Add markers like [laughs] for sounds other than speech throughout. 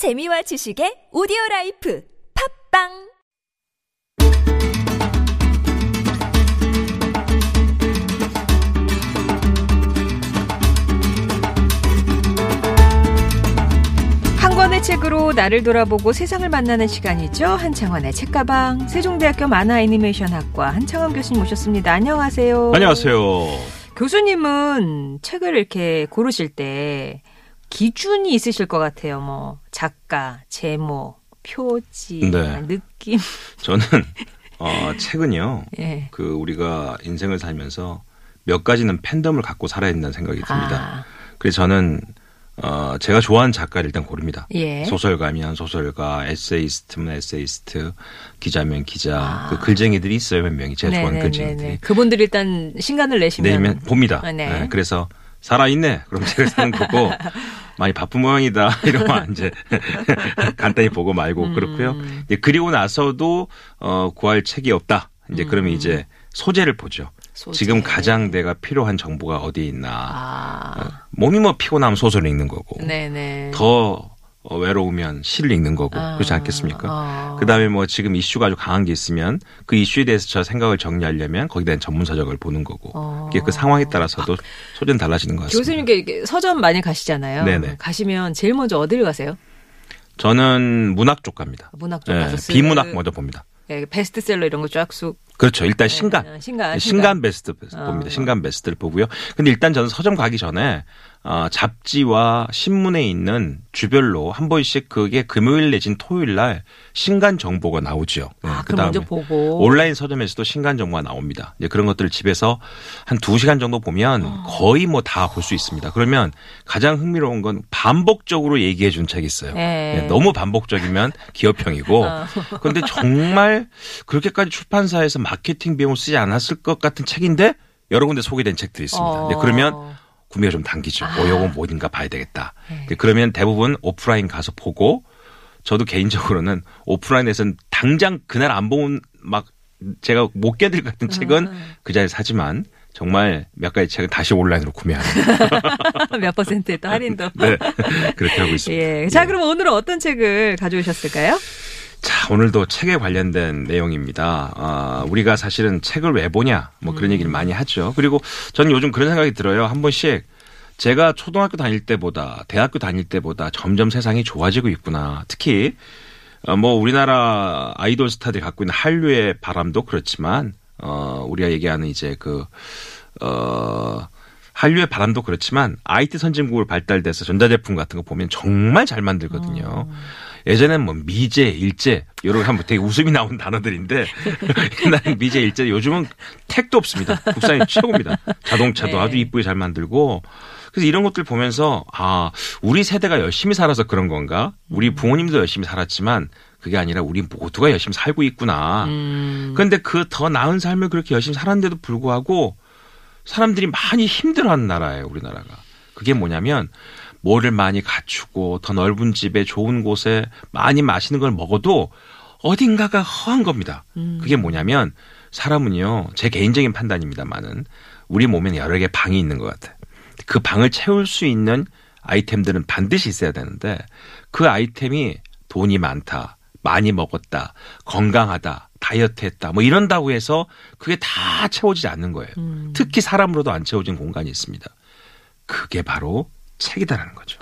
재미와 지식의 오디오 라이프 팟빵 한 권의 책으로 나를 돌아보고 세상을 만나는 시간이죠. 한창완의 책가방. 세종대학교 만화 애니메이션학과 한창완 교수님 모셨습니다. 안녕하세요. 안녕하세요. 교수님은 책을 이렇게 고르실 때 기준이 있으실 것 같아요. 뭐 작가, 제목, 표지, 네. 느낌. 저는 [laughs] 어, 책은요. 예. 그 우리가 인생을 살면서 몇 가지는 팬덤을 갖고 살아야 된다는 생각이 듭니다. 아, 그래서 저는 어, 제가 좋아하는 작가를 일단 고릅니다. 예. 소설가면 소설가, 에세이스트면 에세이스트, 기자면 기자. 아. 그 글쟁이들이 있어요, 몇 명이. 제가 좋아하는 네네네네. 글쟁이들이. 그분들이 일단 신간을 내시면 내면 봅니다. 아, 네. 네, 그래서 살아있네. 그럼 책을 사는 거고 [laughs] 많이 바쁜 모양이다. [laughs] 이러면 [laughs] 이제 간단히 보고 말고 음. 그렇고요. 이제 그리고 나서도 어 구할 책이 없다. 이제 그러면 이제 소재를 보죠. 음. 소재. 지금 가장 내가 필요한 정보가 어디에 있나. 아, 몸이 뭐 피곤하면 소설을 읽는 거고 네네. 더 어, 외로우면 시를 읽는 거고 아, 그렇지 않겠습니까? 아. 그다음에 뭐 지금 이슈가 아주 강한 게 있으면 그 이슈에 대해서 저 생각을 정리하려면 거기에 대한 전문 서적을 보는 거고 어. 이게 그 상황에 따라서도 소재는 달라지는 것 같습니다. 교수님께 서점 많이 가시잖아요. 네네. 가시면 제일 먼저 어디를 가세요? 저는 문학 쪽 갑니다. 문학 쪽 예, 가서 쓰- 비문학 먼저 봅니다. 예, 베스트셀러 이런 거 쫙 쑥. 그렇죠. 일단 신간. 어, 신간, 네, 신간. 신간 베스트 어. 봅니다. 신간 베스트를 보고요. 근데 일단 저는 서점 가기 전에 어, 잡지와 신문에 있는 주별로 한 번씩 그게 금요일 내진 토요일 날 신간 정보가 나오죠. 네, 아, 보고. 온라인 서점에서도 신간 정보가 나옵니다. 이제 그런 것들을 집에서 한 두시간 정도 보면 어. 거의 뭐 다 볼 수 있습니다. 그러면 가장 흥미로운 건 반복적으로 얘기해 준 책이 있어요. 예. 네, 너무 반복적이면 기업형이고 어. 그런데 정말 그렇게까지 출판사에서 마케팅 비용을 쓰지 않았을 것 같은 책인데 여러 군데 소개된 책들이 있습니다. 어. 네, 그러면 구매가 좀 당기죠. 아. 어, 요건 뭐인가 봐야 되겠다. 네. 네, 그러면 대부분 오프라인 가서 보고 저도 개인적으로는 오프라인에서는 당장 그날 안본막 제가 못 깨들 같은 책은 음. 그 자리에 사지만 정말 몇 가지 책은 다시 온라인으로 구매하는 [laughs] 몇 퍼센트의 또 할인도. 네 그렇게 하고 있습니다. 예. 자, 그럼 오늘은 어떤 책을 가져오셨을까요? 자, 오늘도 책에 관련된 내용입니다. 아, 우리가 사실은 책을 왜 보냐, 뭐 그런 얘기를 많이 하죠. 그리고 저는 요즘 그런 생각이 들어요. 한 번씩 제가 초등학교 다닐 때보다, 대학교 다닐 때보다 점점 세상이 좋아지고 있구나. 특히, 어, 뭐 우리나라 아이돌 스타들이 갖고 있는 한류의 바람도 그렇지만, 어, 우리가 얘기하는 이제 그, 어, 한류의 바람도 그렇지만 IT 선진국으로 발달돼서 전자제품 같은 거 보면 정말 잘 만들거든요. 예전엔 뭐 미제, 일제 이런 하면 되게 웃음이 나오는 단어들인데 [laughs] 옛날엔 미제, 일제 요즘은 택도 없습니다. 국산이 최고입니다. 자동차도 네. 아주 이쁘게 잘 만들고 그래서 이런 것들 보면서 아 우리 세대가 열심히 살아서 그런 건가? 우리 부모님도 열심히 살았지만 그게 아니라 우리 모두가 열심히 살고 있구나. 음. 그런데 그 더 나은 삶을 그렇게 열심히 살았는데도 불구하고 사람들이 많이 힘들어하는 나라예요, 우리나라가. 그게 뭐냐면 뭐를 많이 갖추고 더 넓은 집에 좋은 곳에 많이 맛있는 걸 먹어도 어딘가가 허한 겁니다. 그게 뭐냐면 사람은요, 제 개인적인 판단입니다만은 우리 몸에는 여러 개의 방이 있는 것 같아요. 그 방을 채울 수 있는 아이템들은 반드시 있어야 되는데 그 아이템이 돈이 많다, 많이 먹었다, 건강하다, 다이어트 했다, 뭐 이런다고 해서 그게 다 채워지지 않는 거예요. 특히 사람으로도 안 채워진 공간이 있습니다. 그게 바로 책이다라는 거죠.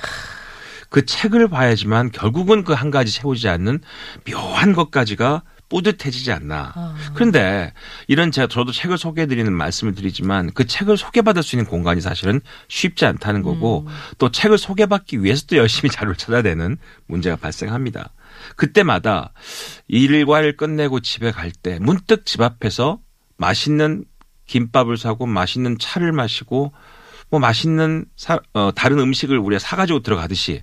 그 책을 봐야지만 결국은 그 한 가지 채우지 않는 묘한 것까지가 뿌듯해지지 않나. 아. 그런데 이런 제가 저도 책을 소개해드리는 말씀을 드리지만 그 책을 소개받을 수 있는 공간이 사실은 쉽지 않다는 거고 또 책을 소개받기 위해서 또 열심히 자료를 찾아야 되는 문제가 발생합니다. 그때마다 일과를 끝내고 집에 갈 때 문득 집 앞에서 맛있는 김밥을 사고 맛있는 차를 마시고 뭐 맛있는 사, 어, 다른 음식을 우리가 사가지고 들어가듯이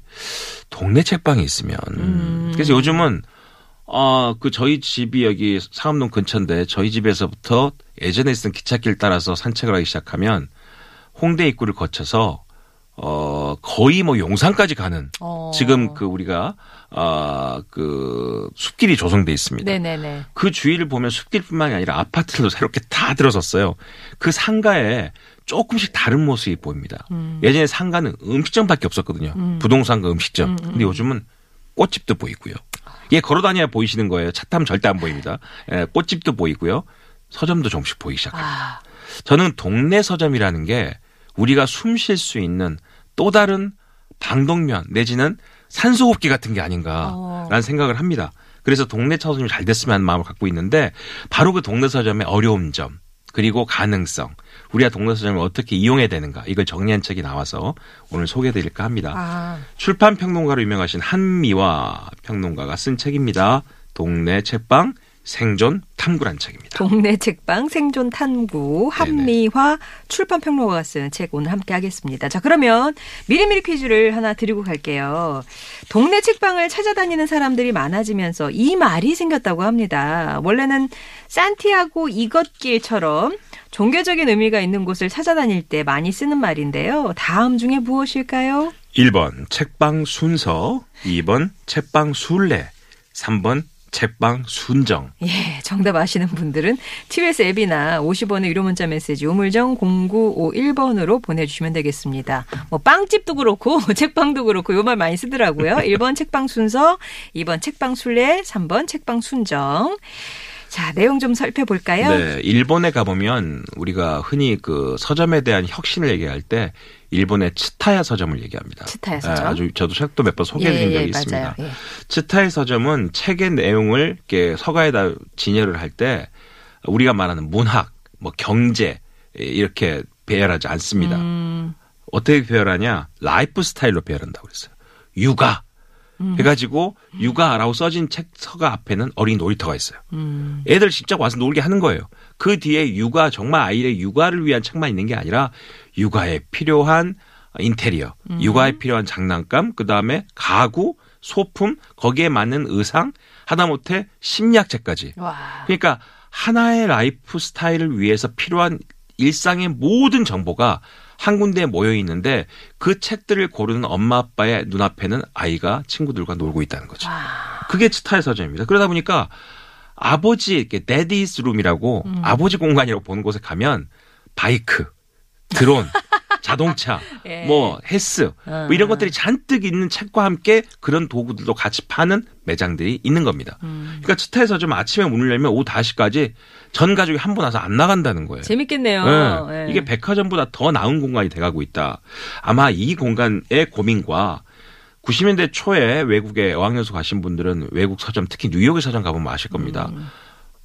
동네 책방이 있으면 음. 그래서 요즘은 어, 그 저희 집이 여기 상암동 근처인데 저희 집에서부터 예전에 있던 기찻길 따라서 산책을 하기 시작하면 홍대 입구를 거쳐서 어, 거의 뭐 용산까지 가는 어. 지금 그 우리가 아, 그 숲길이 조성돼 있습니다. 네네네. 그 주위를 보면 숲길뿐만이 아니라 아파트들도 새롭게 다 들어섰어요. 그 상가에 조금씩 다른 모습이 보입니다. 예전에 상가는 음식점밖에 없었거든요. 부동산과 음식점. 근데 요즘은 꽃집도 보이고요. 이게 걸어 다녀야 보이시는 거예요. 차 타면 절대 안 보입니다. 예, 꽃집도 보이고요. 서점도 조금씩 보이기 시작합니다. 아, 저는 동네 서점이라는 게 우리가 숨 쉴 수 있는 또 다른 방독면 내지는 산소호흡기 같은 게 아닌가라는 어. 생각을 합니다. 그래서 동네 서점이 잘 됐으면 하는 마음을 갖고 있는데 바로 그 동네 서점의 어려움 점 그리고 가능성 우리가 동네 서점을 어떻게 이용해야 되는가 이걸 정리한 책이 나와서 오늘 소개해드릴까 합니다. 아, 출판 평론가로 유명하신 한미화 평론가가 쓴 책입니다. 동네 책방 생존 탐구란 책입니다. 동네 책방 생존 탐구 한미화 출판 평론가가 쓴 책 오늘 함께 하겠습니다. 자, 그러면 미리미리 퀴즈를 하나 드리고 갈게요. 동네 책방을 찾아다니는 사람들이 많아지면서 이 말이 생겼다고 합니다. 원래는 산티아고 이것길처럼 종교적인 의미가 있는 곳을 찾아다닐 때 많이 쓰는 말인데요. 다음 중에 무엇일까요? 1번 책방 순서, 2번 책방 순례, 3번 책방 순정. 예, 정답 아시는 분들은 TBS 앱이나 50원의 유료 문자 메시지 우물정 0951번으로 보내주시면 되겠습니다. 뭐 빵집도 그렇고 책방도 그렇고 요 말 많이 쓰더라고요. 1번 책방 순서, 2번 책방 순례, 3번 책방 순정. 자, 내용 좀 살펴볼까요? 네, 일본에 가보면 우리가 흔히 그 서점에 대한 혁신을 얘기할 때 일본의 츠타야 서점을 얘기합니다. 츠타야 서점. 네, 아주 저도 책도 몇 번 소개해드린 적이 예, 있습니다. 예. 츠타야 서점은 책의 내용을 이렇게 서가에다 진열을 할 때 우리가 말하는 문학, 뭐 경제 이렇게 배열하지 않습니다. 음, 어떻게 배열하냐? 라이프 스타일로 배열한다고 그랬어요. 육아. 음. 해가지고 육아라고 써진 책 서가 앞에는 어린 놀이터가 있어요. 음. 애들 직접 와서 놀게 하는 거예요. 그 뒤에 육아 정말 아이의 육아를 위한 책만 있는 게 아니라 육아에 필요한 인테리어, 음. 육아에 필요한 장난감, 그 다음에 가구, 소품, 거기에 맞는 의상, 하다못해 심리학책까지. 와. 그러니까 하나의 라이프 스타일을 위해서 필요한 일상의 모든 정보가 한 군데에 모여 있는데 그 책들을 고르는 엄마 아빠의 눈앞에는 아이가 친구들과 놀고 있다는 거죠. 와. 그게 츠타야 서점입니다. 그러다 보니까 아버지 이렇게 daddy's room이라고 음. 아버지 공간이라고 보는 곳에 가면 바이크, 드론, [laughs] 자동차, [laughs] 예. 뭐 헬스 뭐 이런 것들이 잔뜩 있는 책과 함께 그런 도구들도 같이 파는 매장들이 있는 겁니다. 음. 그러니까 츠타야에서 좀 아침에 문을 열면 오후 5시까지 전 가족이 한 번 와서 안 나간다는 거예요. 재밌겠네요. 네. 예. 이게 백화점보다 더 나은 공간이 돼가고 있다. 아마 이 공간의 고민과 90년대 초에 외국에 어학연수 가신 분들은 외국 서점 특히 뉴욕의 서점 가보면 아실 겁니다.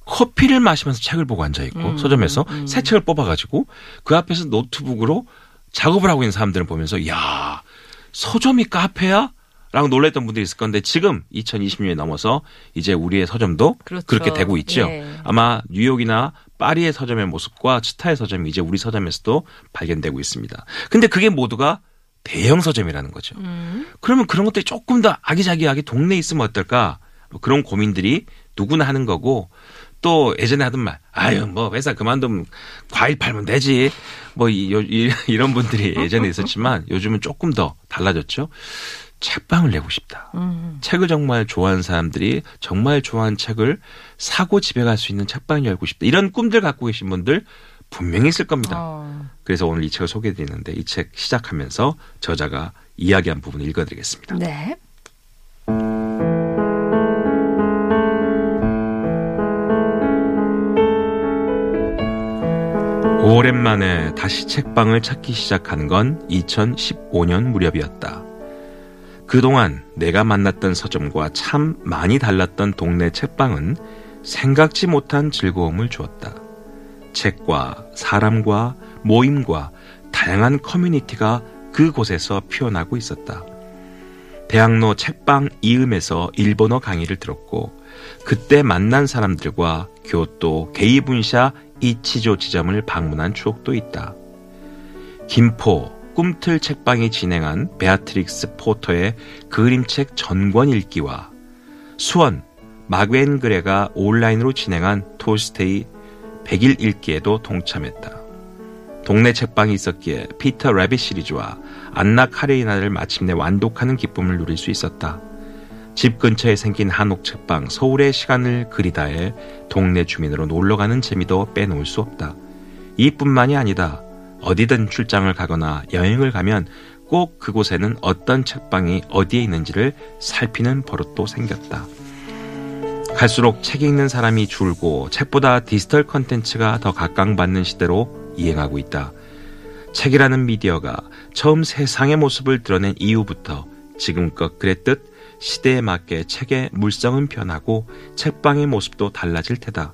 커피를 마시면서 책을 보고 앉아 있고 음, 서점에서 음. 새 책을 뽑아가지고 그 앞에서 노트북으로 작업을 하고 있는 사람들을 보면서 야 서점이 카페야? 라고 놀랬던 분들이 있을 건데 지금 2020년이 넘어서 이제 우리의 서점도 그렇죠. 그렇게 되고 있죠. 예. 아마 뉴욕이나 파리의 서점의 모습과 치타의 서점이 이제 우리 서점에서도 발견되고 있습니다. 근데 그게 모두가 대형 서점이라는 거죠. 음. 그러면 그런 것들이 조금 더 아기자기하게 동네에 있으면 어떨까? 뭐 그런 고민들이 누구나 하는 거고 또 예전에 하던 말, 아유 뭐 회사 그만두면 과일 팔면 되지. 뭐 이, 요- 이, [laughs] 이런 분들이 예전에 있었지만 요즘은 조금 더 달라졌죠. 책방을 내고 싶다. 음. 책을 정말 좋아하는 사람들이 정말 좋아하는 책을 사고 집에 갈 수 있는 책방을 열고 싶다. 이런 꿈들 갖고 계신 분들 분명히 있을 겁니다. 어. 그래서 오늘 이 책을 소개해 드리는데 이 책 시작하면서 저자가 이야기한 부분을 읽어 드리겠습니다. 네. 오랜만에 다시 책방을 찾기 시작한 건 2015년 무렵이었다. 그동안 내가 만났던 서점과 참 많이 달랐던 동네 책방은 생각지 못한 즐거움을 주었다. 책과 사람과 모임과 다양한 커뮤니티가 그곳에서 피어나고 있었다. 대학로 책방 이음에서 일본어 강의를 들었고 그때 만난 사람들과 교토 게이분샤 이치조 지점을 방문한 추억도 있다. 김포 꿈틀 책방이 진행한 베아트릭스 포터의 그림책 전권 읽기와 수원 마그앤그래가 온라인으로 진행한 톨스토이 100일 읽기에도 동참했다. 동네 책방이 있었기에 피터 래빗 시리즈와 안나 카레니나를 마침내 완독하는 기쁨을 누릴 수 있었다. 집 근처에 생긴 한옥 책방 서울의 시간을 그리다에 동네 주민으로 놀러 가는 재미도 빼놓을 수 없다. 이뿐만이 아니다. 어디든 출장을 가거나 여행을 가면 꼭 그곳에는 어떤 책방이 어디에 있는지를 살피는 버릇도 생겼다. 갈수록 책 읽는 사람이 줄고 책보다 디지털 컨텐츠가 더 각광받는 시대로 이행하고 있다. 책이라는 미디어가 처음 세상의 모습을 드러낸 이후부터 지금껏 그랬듯 시대에 맞게 책의 물성은 변하고 책방의 모습도 달라질 테다.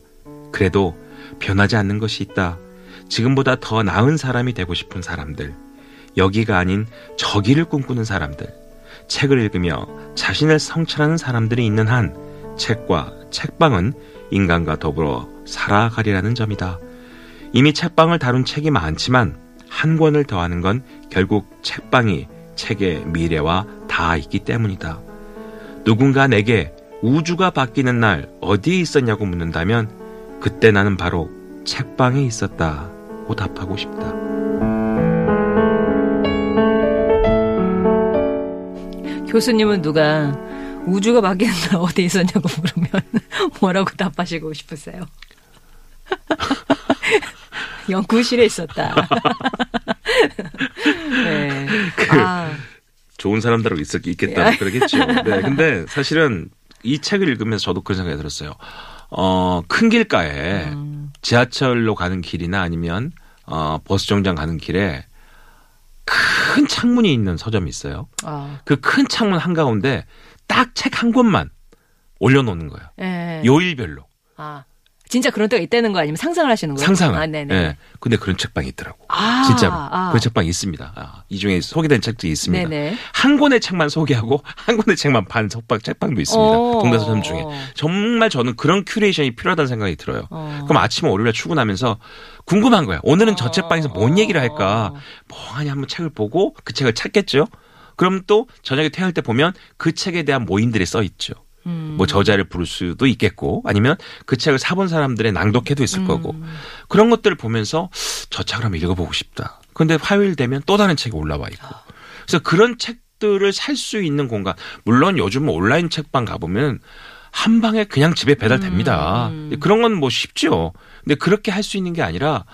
그래도 변하지 않는 것이 있다. 지금보다 더 나은 사람이 되고 싶은 사람들. 여기가 아닌 저기를 꿈꾸는 사람들. 책을 읽으며 자신을 성찰하는 사람들이 있는 한 책과 책방은 인간과 더불어 살아가리라는 점이다. 이미 책방을 다룬 책이 많지만 한 권을 더하는 건 결국 책방이 책의 미래와 다 있기 때문이다. 누군가 내게 우주가 바뀌는 날 어디에 있었냐고 묻는다면 그때 나는 바로 책방에 있었다 고 답하고 싶다. 교수님은 누가 우주가 바뀌는 날 어디 있었냐고 물으면 [laughs] 뭐라고 답하시고 싶으세요? [laughs] 연구실에 있었다. [laughs] 네. 그 아, 좋은 사람들하고 있었, 있겠다. 그러겠죠. [laughs] 네. 근데 사실은 이 책을 읽으면서 저도 그런 생각이 들었어요. 어, 큰 길가에 음. 지하철로 가는 길이나 아니면 어, 버스 정장 가는 길에 큰 창문이 있는 서점이 있어요. 아, 그큰 창문 한가운데 딱 책 한 권만 올려놓는 거예요. 예. 요일별로. 아, 진짜 그런 때가 있다는 거 아니면 상상을 하시는 거예요? 상상을. 아, 네네. 예. 근데 그런 책방이 있더라고. 아, 진짜로. 아. 그런 책방이 있습니다. 아, 이 중에 소개된 책도 있습니다. 네네. 한 권의 책만 소개하고 한 권의 책만 반 석방 책방도 있습니다. 어. 동네 서점 중에. 정말 저는 그런 큐레이션이 필요하다는 생각이 들어요. 어. 그럼 아침에 월요일에 출근하면서 궁금한 거야. 오늘은 저 어. 책방에서 뭔 얘기를 할까? 어. 멍하니 한번 책을 보고 그 책을 찾겠죠. 그럼 또 저녁에 퇴근할 때 보면 그 책에 대한 모임들이 써 있죠. 음. 뭐 저자를 부를 수도 있겠고 아니면 그 책을 사본 사람들의 낭독회도 있을 음. 거고 그런 것들을 보면서 저 책을 한번 읽어보고 싶다. 근데 화요일 되면 또 다른 책이 올라와 있고 그래서 그런 책들을 살 수 있는 공간 물론 요즘 온라인 책방 가보면 한 방에 그냥 집에 배달됩니다. 음. 그런 건 뭐 쉽죠. 근데 그렇게 할 수 있는 게 아니라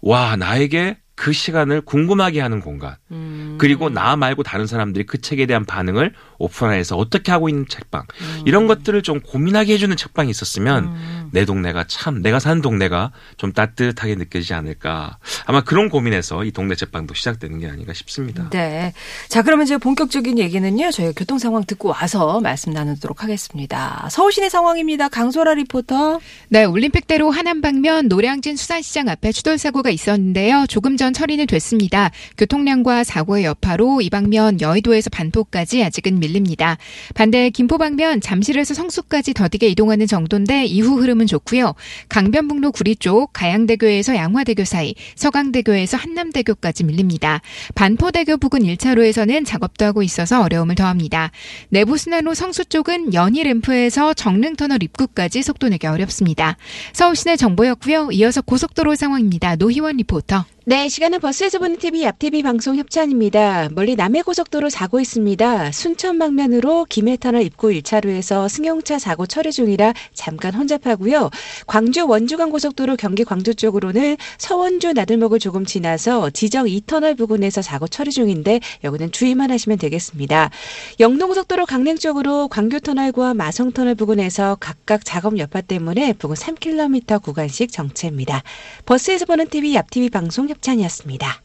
와 나에게 그 시간을 궁금하게 하는 공간 음. 그리고 나 말고 다른 사람들이 그 책에 대한 반응을 오픈라인에서 어떻게 하고 있는 책방 이런 것들을 좀 고민하게 해주는 책방이 있었으면 음. 내 동네가 참 내가 사는 동네가 좀 따뜻하게 느껴지지 않을까 아마 그런 고민에서 이 동네 책방도 시작되는 게 아닌가 싶습니다. 네. 자, 그러면 이제 본격적인 얘기는요, 저희가 교통 상황 듣고 와서 말씀 나누도록 하겠습니다. 서울시내 상황입니다. 강소라 리포터. 네, 올림픽대로 하남 방면 노량진 수산시장 앞에 추돌 사고가 있었는데요. 조금 전 처리는 됐습니다. 교통량과 사고의 여파로 이 방면 여의도에서 반포까지 아직은 밀립니다. 반대 김포 방면 잠실에서 성수까지 더디게 이동하는 정도인데 이후 흐름은 좋고요. 강변북로 구리 쪽 가양대교에서 양화대교 사이, 서강대교에서 한남대교까지 밀립니다. 반포대교 부근 1차로에서는 작업도 하고 있어서 어려움을 더합니다. 내부순환로 성수 쪽은 연희 램프에서 정릉터널 입구까지 속도 내기 어렵습니다. 서울시내 정보였고요. 이어서 고속도로 상황입니다. 노희원 리포터. 네, 시간은 버스에서 보는 TV, 앞TV 방송 협찬입니다. 멀리 남해고속도로 사고 있습니다. 순천 방면으로 김해터널 입구 1차로에서 승용차 사고 처리 중이라 잠깐 혼잡하고요. 광주 원주간 고속도로 경기 광주 쪽으로는 서원주 나들목을 조금 지나서 지정 2터널 부근에서 사고 처리 중인데 여기는 주의만 하시면 되겠습니다. 영동고속도로 강릉 쪽으로 광교터널과 마성터널 부근에서 각각 작업 여파 때문에 부근 3km 구간씩 정체입니다. 버스에서 보는 TV, 앞TV 방송 협찬 이었습니다.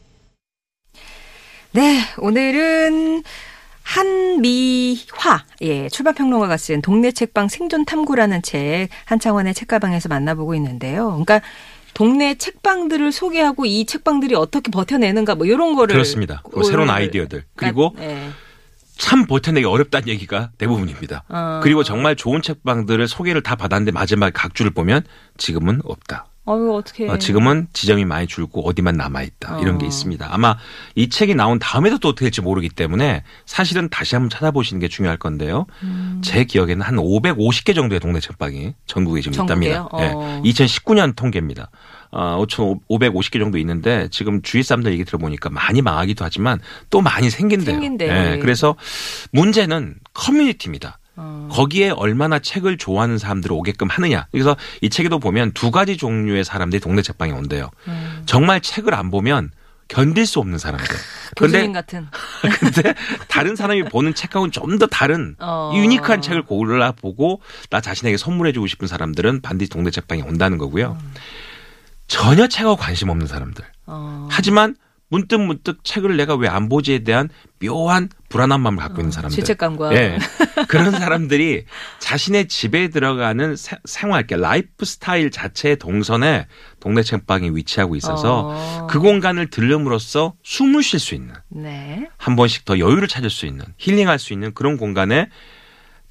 네, 오늘은 한미화, 예, 출판평론가가 쓴 동네 책방 생존 탐구라는 책, 한창원의 책가방에서 만나보고 있는데요. 그러니까 동네 책방들을 소개하고 이 책방들이 어떻게 버텨내는가 뭐 이런 거를 그렇습니다. 그 새로운 오늘- 아이디어들 그리고 네. 참 버텨내기 어렵다는 얘기가 대부분입니다. 어. 그리고 정말 좋은 책방들을 소개를 다 받았는데 마지막 각주를 보면 지금은 없다. 어유 어떻게 어, 지금은 지점이 많이 줄고 어디만 남아 있다 이런 게 어. 있습니다. 아마 이 책이 나온 다음에도 또 어떻게 될지 모르기 때문에 사실은 다시 한번 찾아보시는 게 중요할 건데요. 음. 제 기억에는 한 550개 정도의 동네 책방이 전국에 지금 전국에요? 있답니다. 어. 2019년 통계입니다. 어, 5,550개 정도 있는데 지금 주위 사람들 얘기 들어보니까 많이 망하기도 하지만 또 많이 생긴대요. 생긴대요. 예, 그래서 문제는 커뮤니티입니다. 어. 거기에 얼마나 책을 좋아하는 사람들을 오게끔 하느냐. 그래서 이 책에도 보면 두 가지 종류의 사람들이 동네 책방에 온대요. 음. 정말 책을 안 보면 견딜 수 없는 사람들. [laughs] 근데 같은. [laughs] 근데 다른 사람이 보는 책하고는 좀 더 다른 어. 유니크한 책을 골라 보고 나 자신에게 선물해주고 싶은 사람들은 반드시 동네 책방에 온다는 거고요. 전혀 책하고 관심 없는 사람들. 어. 하지만 문득 문득 책을 내가 왜 안 보지에 대한 묘한 불안한 마음을 갖고 있는 사람들. 죄책감과. 예. [laughs] 그런 사람들이 자신의 집에 들어가는 세- 생활, 그러니까 라이프 스타일 자체의 동선에 동네 책방이 위치하고 있어서 어. 그 공간을 들름으로써 숨을 쉴 수 있는 네. 한 번씩 더 여유를 찾을 수 있는 힐링할 수 있는 그런 공간에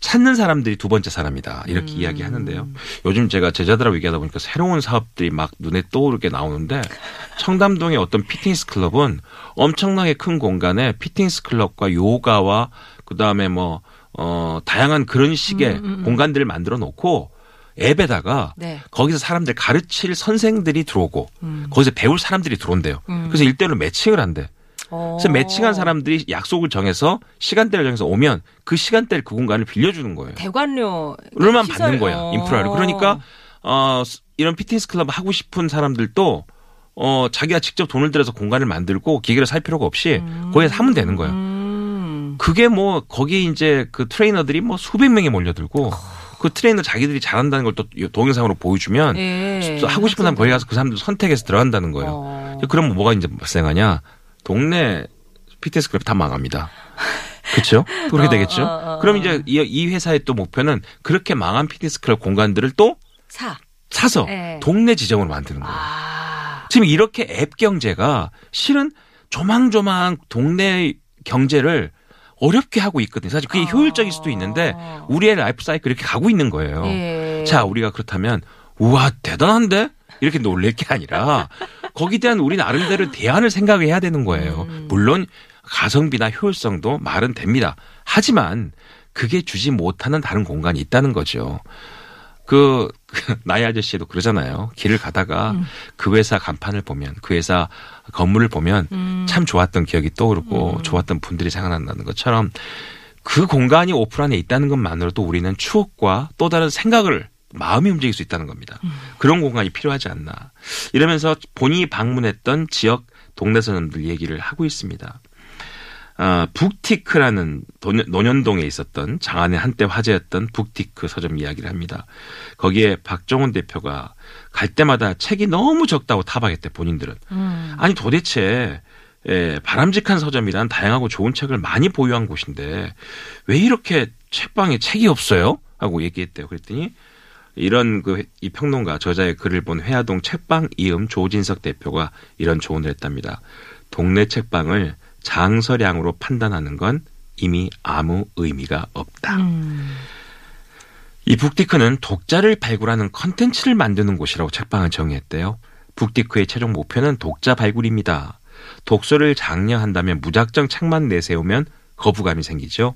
찾는 사람들이 두 번째 사람이다 이렇게 음. 이야기하는데요. 요즘 제가 제자들하고 얘기하다 보니까 새로운 사업들이 막 눈에 떠오르게 나오는데 청담동의 어떤 피트니스 클럽은 엄청나게 큰 공간에 피트니스 클럽과 요가와 그 다음에 뭐 어, 다양한 그런 식의 음, 음, 음. 공간들을 만들어 놓고 앱에다가 네. 거기서 사람들 가르칠 선생들이 들어오고 음. 거기서 배울 사람들이 들어온대요. 음. 그래서 일대일로 매칭을 한대. 어. 그래서 매칭한 사람들이 약속을 정해서 시간대를 정해서 오면 그 시간대를 그 공간을 빌려주는 거예요. 대관료 룰만 시설- 받는 거야 어. 인프라를. 그러니까 어 이런 피트니스 클럽 하고 싶은 사람들도 어 자기가 직접 돈을 들여서 공간을 만들고 기계를 살 필요가 없이 거기서 하면 되는 거야. 음. 그게 뭐 거기 이제 그 트레이너들이 뭐 수백 명이 몰려들고 그 트레이너 자기들이 잘한다는 걸 또 동영상으로 보여주면 예. 또 하고 싶은 사람 거기 가서 그 사람들 선택해서 들어간다는 거예요. 어. 그럼 뭐가 이제 발생하냐? 동네 피트니스 클럽 다 망합니다. 그렇죠? 그렇게 어, 되겠죠. 어, 어, 그럼 어. 이제 이, 이 회사의 또 목표는 그렇게 망한 피트니스 클럽 공간들을 또 사. 사서 네. 동네 지점으로 만드는 거예요. 아. 지금 이렇게 앱 경제가 실은 조망조망 동네 경제를 어렵게 하고 있거든요. 사실 그게 아. 효율적일 수도 있는데 우리의 라이프 사이클 이렇게 가고 있는 거예요. 예. 자, 우리가 그렇다면 우와 대단한데 이렇게 놀랄 게 아니라 거기에 대한 우리 나름대로 대안을 생각해야 되는 거예요. 음. 물론 가성비나 효율성도 말은 됩니다. 하지만 그게 주지 못하는 다른 공간이 있다는 거죠. 그, 그 [laughs] 나이 아저씨도 그러잖아요. 길을 가다가 음. 그 회사 간판을 보면 그 회사 건물을 보면 음. 참 좋았던 기억이 떠오르고 좋았던 분들이 생각난다는 것처럼 그 공간이 오픈 안에 있다는 것만으로도 우리는 추억과 또 다른 생각을 마음이 움직일 수 있다는 겁니다. 음. 그런 공간이 필요하지 않나. 이러면서 본인이 방문했던 지역 동네 서점들 얘기를 하고 있습니다. 아, 북티크라는 돈- 논현동에 있었던 장안의 한때 화제였던 북티크 서점 이야기를 합니다. 거기에 박정훈 대표가 갈 때마다 책이 너무 적다고 타박했대 본인들은. 음. 아니 도대체 예, 바람직한 서점이란 다양하고 좋은 책을 많이 보유한 곳인데 왜 이렇게 책방에 책이 없어요? 하고 얘기했대요. 그랬더니 이런 그 이 평론가 저자의 글을 본 회화동 책방 이음 조진석 대표가 이런 조언을 했답니다. 동네 책방을 장서량으로 판단하는 건 이미 아무 의미가 없다. 음. 이 북디크는 독자를 발굴하는 컨텐츠를 만드는 곳이라고 책방을 정의했대요. 북디크의 최종 목표는 독자 발굴입니다. 독서를 장려한다면 무작정 책만 내세우면 거부감이 생기죠.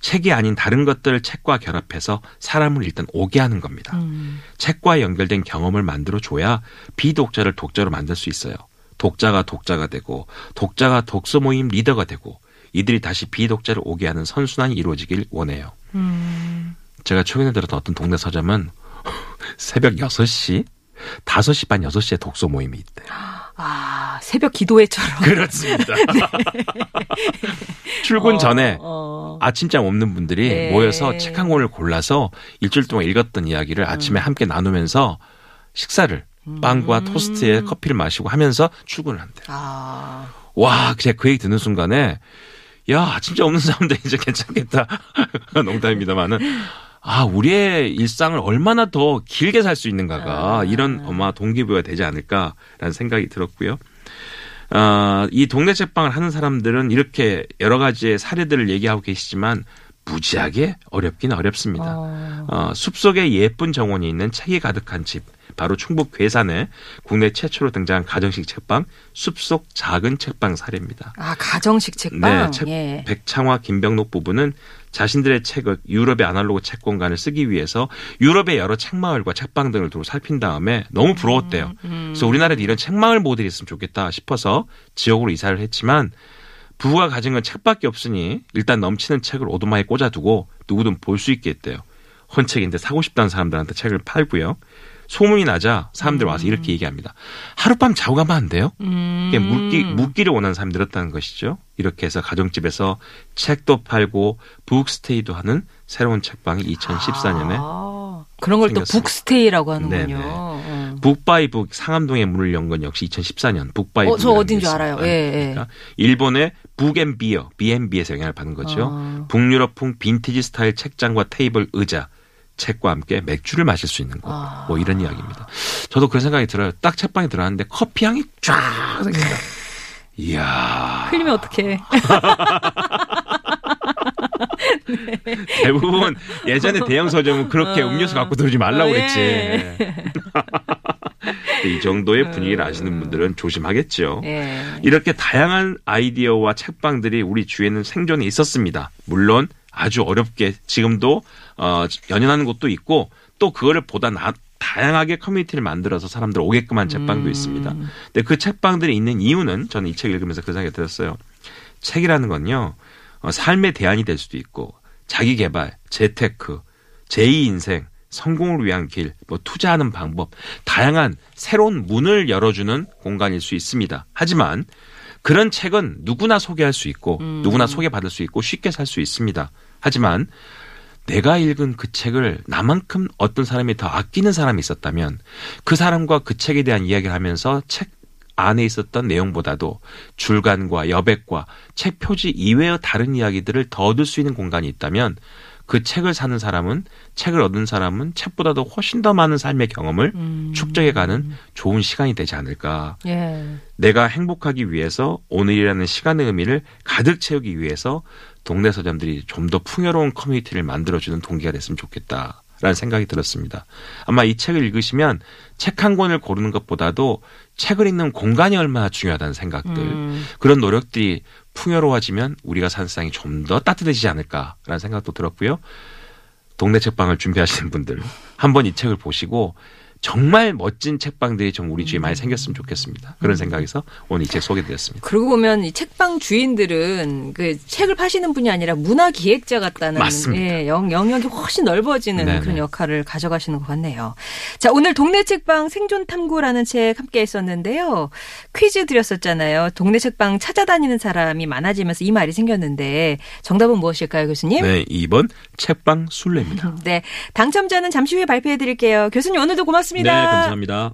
책이 아닌 다른 것들을 책과 결합해서 사람을 일단 오게 하는 겁니다. 음. 책과 연결된 경험을 만들어 줘야 비독자를 독자로 만들 수 있어요. 독자가 독자가 되고 독자가 독서 모임 리더가 되고 이들이 다시 비독자를 오게 하는 선순환이 이루어지길 원해요. 음. 제가 최근에 들었던 어떤 동네 서점은 [laughs] 새벽 6시, 5시 반 6시에 독서 모임이 있대. [gasps] 아, 새벽 기도회처럼. 그렇습니다. [laughs] 출근 전에 어. 아침잠 없는 분들이 네. 모여서 책 한 권을 골라서 일주일 동안 읽었던 이야기를 음. 아침에 함께 나누면서 식사를 빵과 토스트에 커피를 마시고 하면서 출근을 한대요. 아. 와, 제가 그 얘기 듣는 순간에 야, 진짜 없는 사람들 이제 괜찮겠다. [laughs] 농담입니다만은 아, 우리의 일상을 얼마나 더 길게 살 수 있는가가 아. 이런 아마 동기부여가 되지 않을까라는 생각이 들었고요. 아, 이 동네 책방을 하는 사람들은 이렇게 여러 가지의 사례들을 얘기하고 계시지만 무지하게 어렵긴 어렵습니다. 어. 어, 숲속에 예쁜 정원이 있는 책이 가득한 집. 바로 충북 괴산에 국내 최초로 등장한 가정식 책방 숲속 작은 책방 사례입니다. 아, 가정식 책방. 네, 책, 예. 백창화, 김병록 부부는 자신들의 책을 유럽의 아날로그 책 공간을 쓰기 위해서 유럽의 여러 책마을과 책방 등을 두루 살핀 다음에 너무 부러웠대요. 음. 그래서 우리나라에도 이런 책마을 모델이 있으면 좋겠다 싶어서 지역으로 이사를 했지만 부부가 가진 건 책밖에 없으니 일단 넘치는 책을 오두마에 꽂아두고 누구든 볼 수 있게 했대요. 헌책인데 사고 싶다는 사람들한테 책을 팔고요. 소문이 나자 사람들 와서 이렇게 얘기합니다. 하룻밤 자고 가면 안 돼요? 음. 묵기, 묵기를 원하는 사람이 늘었다는 것이죠. 이렇게 해서 가정집에서 책도 팔고 북스테이도 하는 새로운 책방이 2014년에 아, 그런 걸 또. 북스테이라고 하는군요. 어. 북바이북 상암동에 문을 연 건 역시 2014년 북바이북. 어, 저 어딘 줄 알아요. 예, 예. 그러니까 일본의 북앤비어, B&B에서 영향을 받은 거죠. 아. 북유럽풍 빈티지 스타일 책장과 테이블, 의자, 책과 함께 맥주를 마실 수 있는 곳. 아. 뭐 이런 이야기입니다. 저도 그런 생각이 들어요. 딱 책방에 들어갔는데 커피 향이 쫙 생긴다. 이야. 흘리면 어떡해. [laughs] 대부분 예전에 [laughs] 대형 서점은 그렇게 어. 음료수 갖고 들어오지 말라고 어, 그랬지. [laughs] 예. 이 정도의 분위기를 아시는 분들은 조심하겠죠. 예. 이렇게 다양한 아이디어와 책방들이 우리 주위에는 생존해 있었습니다. 물론 아주 어렵게 지금도 어, 연연하는 곳도 있고 또 그거를 보다 나, 다양하게 커뮤니티를 만들어서 사람들 오게끔 한 책방도 음. 있습니다. 근데 그 책방들이 있는 이유는 저는 이 책 읽으면서 그 생각이 들었어요. 책이라는 건요, 어, 삶의 대안이 될 수도 있고, 자기 개발, 재테크, 제2 인생, 성공을 위한 길, 뭐 투자하는 방법, 다양한 새로운 문을 열어주는 공간일 수 있습니다. 하지만 그런 책은 누구나 소개할 수 있고, 음. 누구나 소개받을 수 있고, 쉽게 살 수 있습니다. 하지만 내가 읽은 그 책을 나만큼 어떤 사람이 더 아끼는 사람이 있었다면 그 사람과 그 책에 대한 이야기를 하면서 책 안에 있었던 내용보다도 줄간과 여백과 책 표지 이외의 다른 이야기들을 더 얻을 수 있는 공간이 있다면 그 책을 사는 사람은 책을 얻은 사람은 책보다도 훨씬 더 많은 삶의 경험을 음. 축적해가는 좋은 시간이 되지 않을까. 예. 내가 행복하기 위해서 오늘이라는 시간의 의미를 가득 채우기 위해서 동네 서점들이 좀 더 풍요로운 커뮤니티를 만들어주는 동기가 됐으면 좋겠다 라는 생각이 들었습니다. 아마 이 책을 읽으시면 책 한 권을 고르는 것보다도 책을 읽는 공간이 얼마나 중요하다는 생각들 음. 그런 노력들이 풍요로워지면 우리가 사는 세상이 좀 더 따뜻해지지 않을까라는 생각도 들었고요. 동네 책방을 준비하시는 분들 한번 이 책을 보시고 정말 멋진 책방들이 좀 우리 주위에 많이 생겼으면 좋겠습니다. 그런 생각에서 오늘 이 책 소개드렸습니다. 그러고 보면 이 책방 주인들은 그 책을 파시는 분이 아니라 문화 기획자 같다는 맞습니다. 예, 영, 영역이 훨씬 넓어지는 네네. 그런 역할을 가져가시는 것 같네요. 자, 오늘 동네 책방 생존 탐구라는 책 함께 했었는데요. 퀴즈 드렸었잖아요. 동네 책방 찾아다니는 사람이 많아지면서 이 말이 생겼는데 정답은 무엇일까요, 교수님? 네, 2번 책방 순례입니다. [laughs] 네, 당첨자는 잠시 후에 발표해 드릴게요. 교수님 오늘도 고맙습니다. 네, 감사합니다.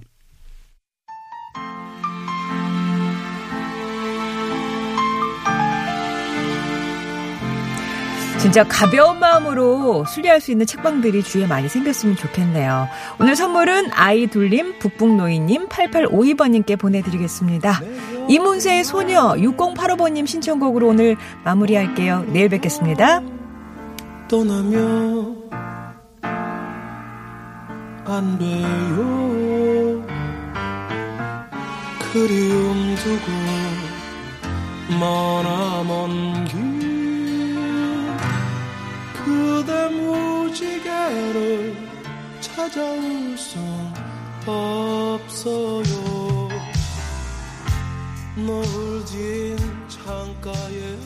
진짜 가벼운 마음으로 순리할 수 있는 책방들이 주위에 많이 생겼으면 좋겠네요. 오늘 선물은 아이둘님, 북북노이님, 8852번님께 보내드리겠습니다. 이문세의 소녀, 6085번님 신청곡으로 오늘 마무리할게요. 내일 뵙겠습니다. 떠나면 안 돼요. 그리움 두고 머나 먼 길 그대 무지개를 찾아올 순 없어요. 노을 진 창가에